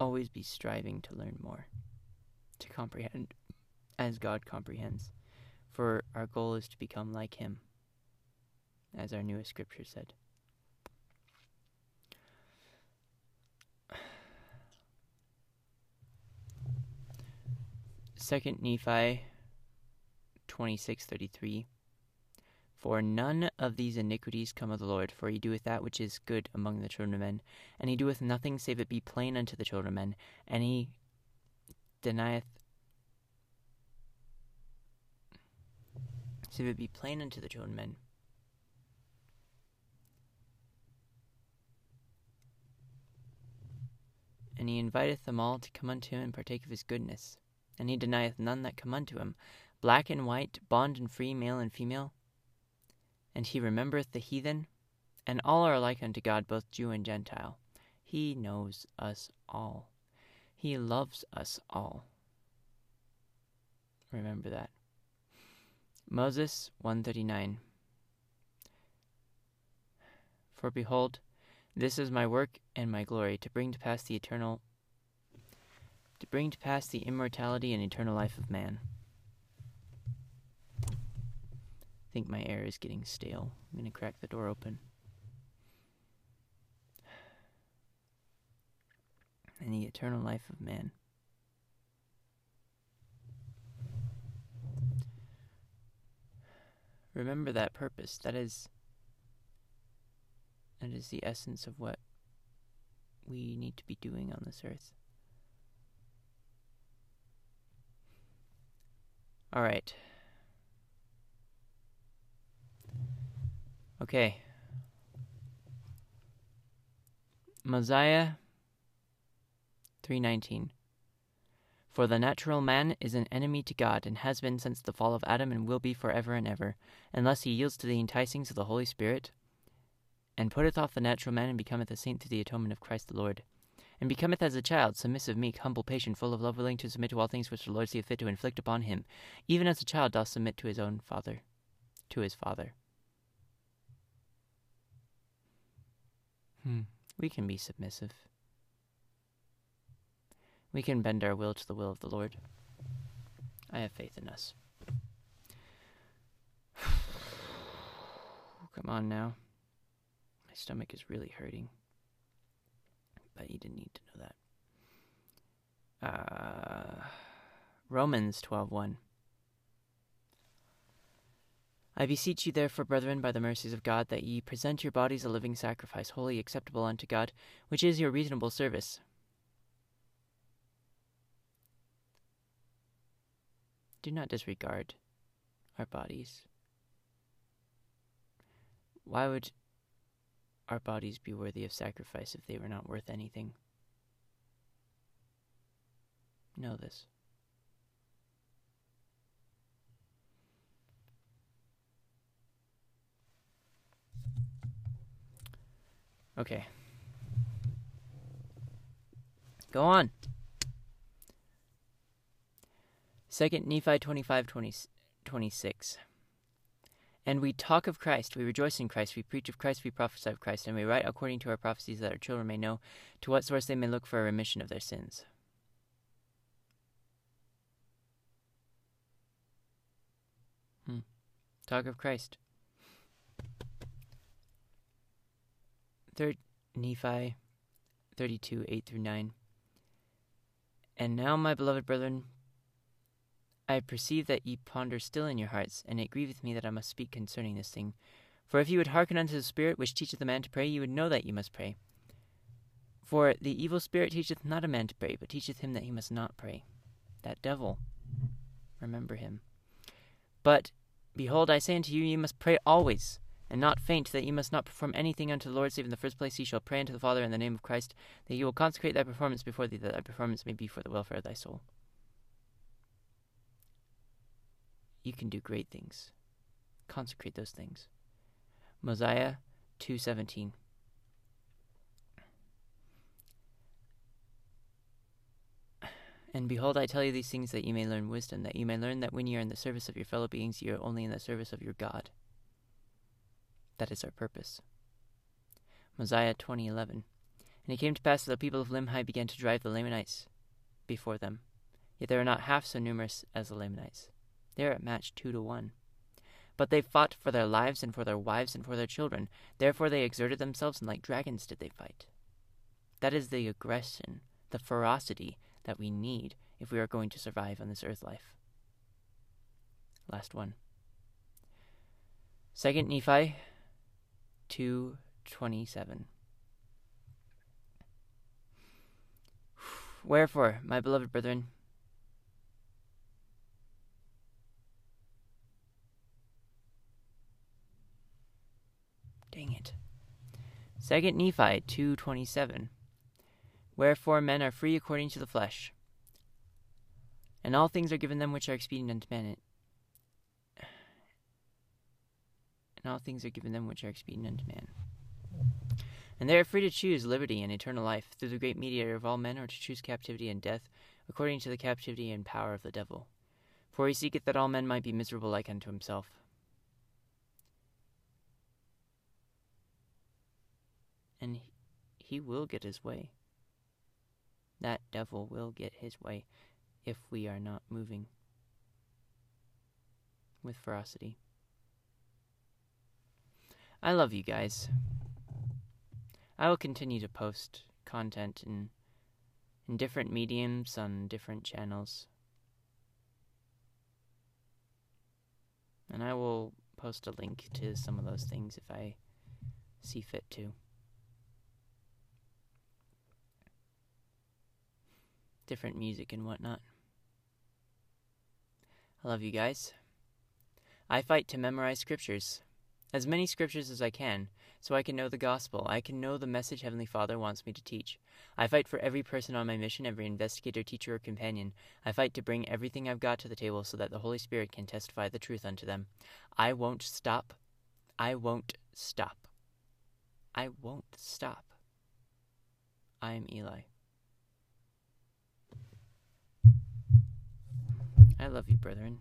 Speaker 1: Always be striving to learn more, to comprehend as God comprehends, for our goal is to become like Him, as our newest scripture said. Second Nephi 26:33 For none of these iniquities come of the Lord, for he doeth that which is good among the children of men, and he doeth nothing save it be plain unto the children of men, and he denieth save it be plain unto the children of men. And he inviteth them all to come unto him and partake of his goodness. And he denieth none that come unto him, black and white, bond and free, male and female. And he remembereth the heathen, and all are alike unto God, both Jew and Gentile. He knows us all. He loves us all. Remember that. Moses 139 For behold, this is my work and my glory, to bring to pass the eternal to bring to pass the immortality and eternal life of man. I think my air is getting stale. I'm going to crack the door open. And the eternal life of man. Remember that purpose. That is that is the essence of what we need to be doing on this earth. All right. Okay. Mosiah 3:19 For the natural man is an enemy to God and has been since the fall of Adam and will be forever and ever unless he yields to the enticings of the Holy Spirit and putteth off the natural man and becometh a saint through the atonement of Christ the Lord and becometh as a child submissive meek humble patient full of love willing to submit to all things which the Lord seeth fit to inflict upon him even as a child doth submit to his own father to his father Hmm. We can be submissive. We can bend our will to the will of the Lord. I have faith in us. Come on now. My stomach is really hurting. But you didn't need to know that. Uh, Romans 12:1 I beseech you, therefore, brethren, by the mercies of God, that ye present your bodies a living sacrifice, holy acceptable unto God, which is your reasonable service. Do not disregard our bodies. Why would our bodies be worthy of sacrifice if they were not worth anything? Know this. Okay. Go on. Second Nephi 25 20, 26. And we talk of Christ, we rejoice in Christ, we preach of Christ, we prophesy of Christ, and we write according to our prophecies that our children may know to what source they may look for a remission of their sins. Hmm. Talk of Christ. Third Nephi 32 8 through 9. And now, my beloved brethren, I perceive that ye ponder still in your hearts, and it grieveth me that I must speak concerning this thing. For if ye would hearken unto the Spirit which teacheth a man to pray, ye would know that ye must pray. For the evil spirit teacheth not a man to pray, but teacheth him that he must not pray. That devil, remember him. But, behold, I say unto you, ye must pray always, and not faint, that ye must not perform anything unto the Lord, save in the first place ye shall pray unto the Father in the name of Christ, that ye will consecrate thy performance before thee, that thy performance may be for the welfare of thy soul. You can do great things. Consecrate those things. Mosiah 2:17 And behold, I tell you these things that you may learn wisdom, that you may learn that when you are in the service of your fellow beings, you are only in the service of your God. That is our purpose. Mosiah 20:11 And it came to pass that the people of Limhi began to drive the Lamanites before them. Yet they were not half so numerous as the Lamanites. They it matched two to one. But they fought for their lives and for their wives and for their children. Therefore they exerted themselves, and like dragons did they fight. That is the aggression, the ferocity that we need if we are going to survive on this earth life. Last one. Second Nephi 2:27. Wherefore, my beloved brethren, Dang it. Second Nephi 2:27 Wherefore men are free according to the flesh and all things are given them which are expedient unto men and all things are given them which are expedient unto man. And they are free to choose liberty and eternal life through the great mediator of all men or to choose captivity and death according to the captivity and power of the devil. For he seeketh that all men might be miserable like unto himself and he will get his way. That devil will get his way if we are not moving with ferocity. I love you guys. I will continue to post content in in different mediums on different channels. And I will post a link to some of those things if I see fit to. Different music and whatnot. I love you guys. I fight to memorize scriptures, as many scriptures as I can, so I can know the gospel. I can know the message Heavenly Father wants me to teach. I fight for every person on my mission, every investigator, teacher, or companion. I fight to bring everything I've got to the table so that the Holy Spirit can testify the truth unto them. I won't stop. I won't stop. I won't stop. I am Eli. I love you, brethren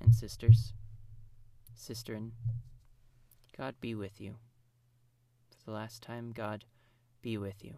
Speaker 1: and sisters, sistren. God be with you. For the last time, God be with you.